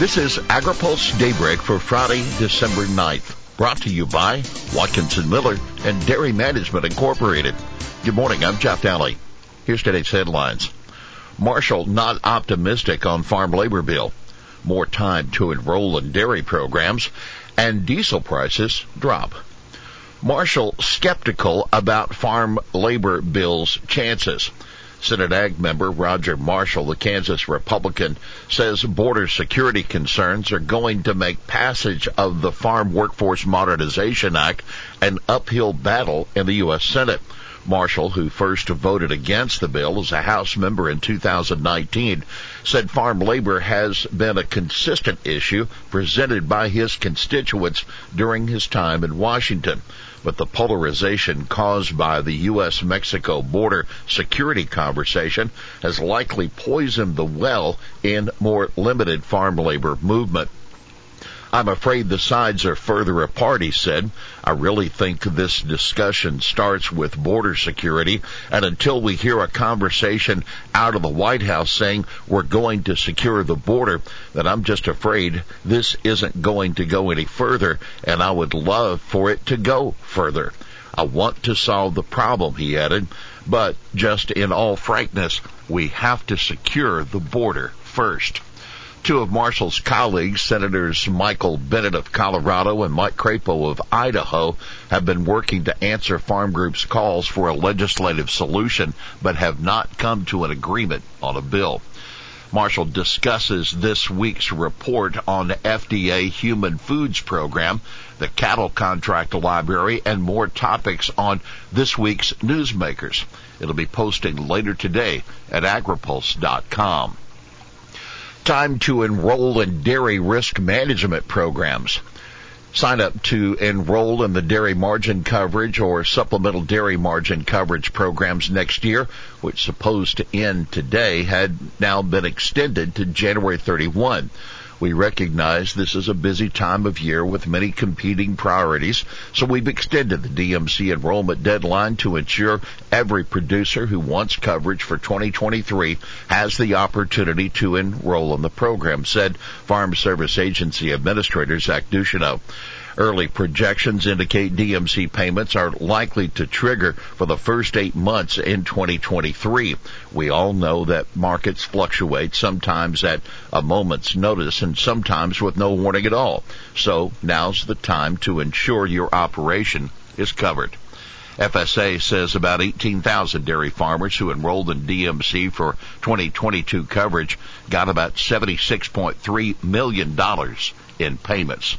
This is AgriPulse Daybreak for Friday, December 9th. Brought to you by Watkinson Miller and Dairy Management Incorporated. Good morning, I'm Jeff Daly. Here's today's headlines. Marshall not optimistic on farm labor bill. More time to enroll in dairy programs and diesel prices drop. Marshall skeptical about farm labor bill's chances. Senate Ag member Roger Marshall, the Kansas Republican, says border security concerns are going to make passage of the Farm Workforce Modernization Act an uphill battle in the U.S. Senate. Marshall, who first voted against the bill as a House member in 2019, said farm labor has been a consistent issue presented by his constituents during his time in Washington but the polarization caused by the U.S.-Mexico border security conversation has likely poisoned the well in more limited farm labor movement. I'm afraid the sides are further apart, he said. I really think this discussion starts with border security, and until we hear a conversation out of the White House saying we're going to secure the border, that I'm just afraid this isn't going to go any further, and I would love for it to go further. I want to solve the problem, he added, but just in all frankness, we have to secure the border first. Two of Marshall's colleagues, Senators Michael Bennet of Colorado and Mike Crapo of Idaho, have been working to answer farm groups' calls for a legislative solution, but have not come to an agreement on a bill. Marshall discusses this week's report on the FDA Human Foods Program, the cattle contract library, and more topics on this week's newsmakers. It'll be posting later today at agripulse.com. Time to enroll in dairy risk management programs. Sign up to enroll in the dairy margin coverage or supplemental dairy margin coverage programs next year, which supposed to end today, had now been extended to January 31. We recognize this is a busy time of year with many competing priorities, so we've extended the DMC enrollment deadline to ensure every producer who wants coverage for 2023 has the opportunity to enroll in the program, said Farm Service Agency Administrator Zach Ducheneaux. Early projections indicate DMC payments are likely to trigger for the first eight months in 2023. We all know that markets fluctuate sometimes at a moment's notice and sometimes with no warning at all. So now's the time to ensure your operation is covered. FSA says about 18,000 dairy farmers who enrolled in DMC for 2022 coverage got about $76.3 million in payments.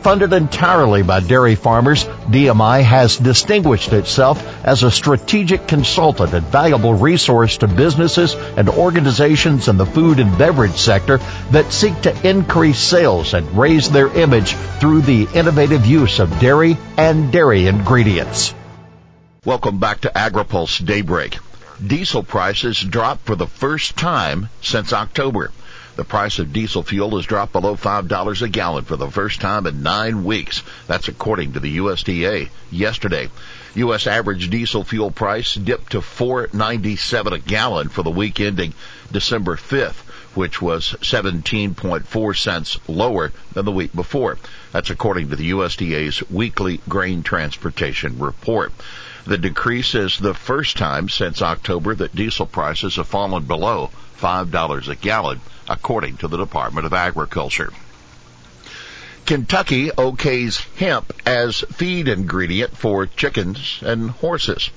Funded entirely by dairy farmers, DMI has distinguished itself as a strategic consultant and valuable resource to businesses and organizations in the food and beverage sector that seek to increase sales and raise their image through the innovative use of dairy and dairy ingredients. Welcome back to AgriPulse Daybreak. Diesel prices dropped for the first time since October. The price of diesel fuel has dropped below $5 a gallon for the first time in nine weeks. That's according to the USDA yesterday. U.S. average diesel fuel price dipped to 4.97 a gallon for the week ending December 5th, which was 17.4 cents lower than the week before. That's according to the USDA's weekly grain transportation report. The decrease is the first time since October that diesel prices have fallen below $5 a gallon according to the Department of Agriculture. Kentucky okays hemp as feed ingredient for chickens and horses.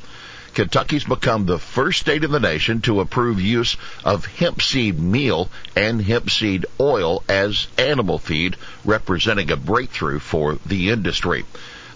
Kentucky's become the first state in the nation to approve use of hemp seed meal and hemp seed oil as animal feed, representing a breakthrough for the industry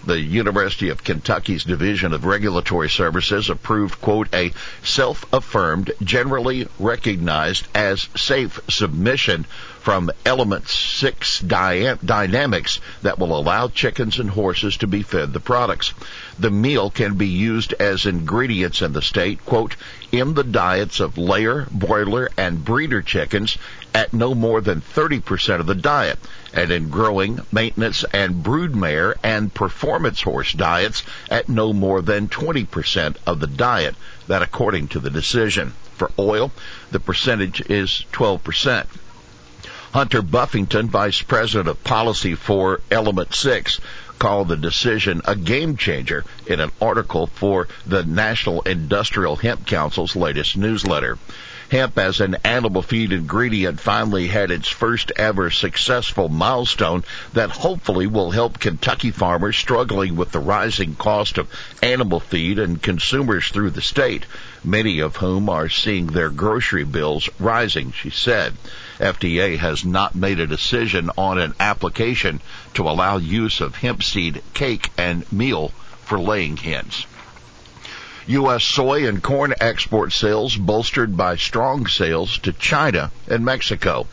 the University of Kentucky's Division of Regulatory Services approved, quote, a self-affirmed, generally recognized as safe submission from Element 6 Dynamics that will allow chickens and horses to be fed the products. The meal can be used as ingredients in the state, quote, in the diets of layer, broiler, and breeder chickens at no more than 30% of the diet, and in growing, maintenance, and broodmare and performance horse diets at no more than 20% of the diet, that according to the decision. For oil, the percentage is 12%. Hunter Buffington, Vice President of Policy for Element 6, called the decision a game changer in an article for the National Industrial Hemp Council's latest newsletter. Hemp as an animal feed ingredient finally had its first ever successful milestone that hopefully will help Kentucky farmers struggling with the rising cost of animal feed and consumers through the state, many of whom are seeing their grocery bills rising, she said. FDA has not made a decision on an application to allow use of hemp seed cake and meal for laying hens. U.S. soy and corn export sales bolstered by strong sales to China and Mexico.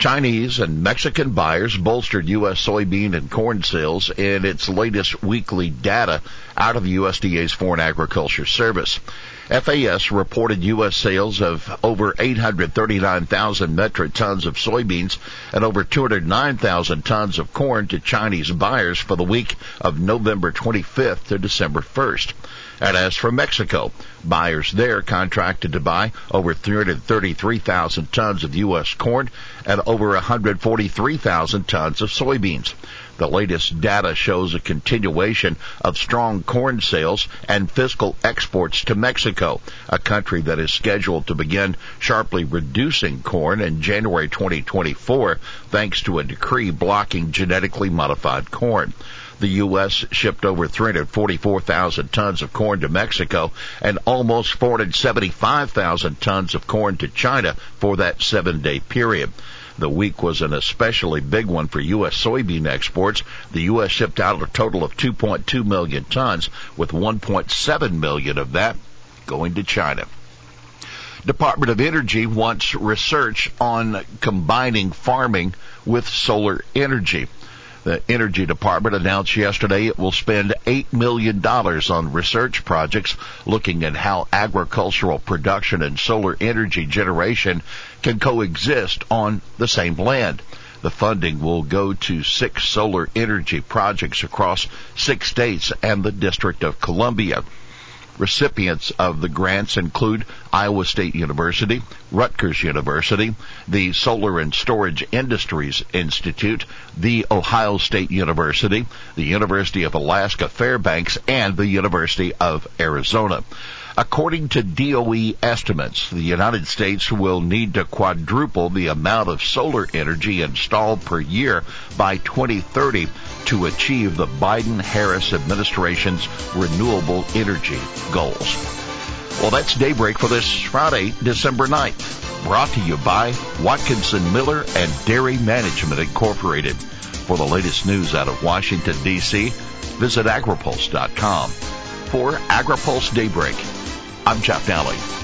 Chinese and Mexican buyers bolstered U.S. soybean and corn sales in its latest weekly data out of the USDA's Foreign Agriculture Service. FAS reported U.S. sales of over 839,000 metric tons of soybeans and over 209,000 tons of corn to Chinese buyers for the week of November 25th to December 1st. And as for Mexico, buyers there contracted to buy over 333,000 tons of U.S. corn and over 143,000 tons of soybeans. The latest data shows a continuation of strong corn sales and fiscal exports to Mexico, a country that is scheduled to begin sharply reducing corn in January 2024 thanks to a decree blocking genetically modified corn. The U.S. shipped over 344,000 tons of corn to Mexico and almost 475,000 tons of corn to China for that seven day period. The week was an especially big one for U.S. soybean exports. The U.S. shipped out a total of 2.2 million tons, with 1.7 million of that going to China. Department of Energy wants research on combining farming with solar energy. The Energy Department announced yesterday it will spend $8 million on research projects looking at how agricultural production and solar energy generation can coexist on the same land. The funding will go to six solar energy projects across six states and the District of Columbia. Recipients of the grants include Iowa State University, Rutgers University, the Solar and Storage Industries Institute, the Ohio State University, the University of Alaska Fairbanks, and the University of Arizona. According to DOE estimates, the United States will need to quadruple the amount of solar energy installed per year by 2030 to achieve the Biden-Harris administration's renewable energy goals. Well, that's daybreak for this Friday, December 9th. Brought to you by Watkinson Miller and Dairy Management Incorporated. For the latest news out of Washington, D.C., visit agripulse.com. For AgriPulse Daybreak, I'm Jeff Daly.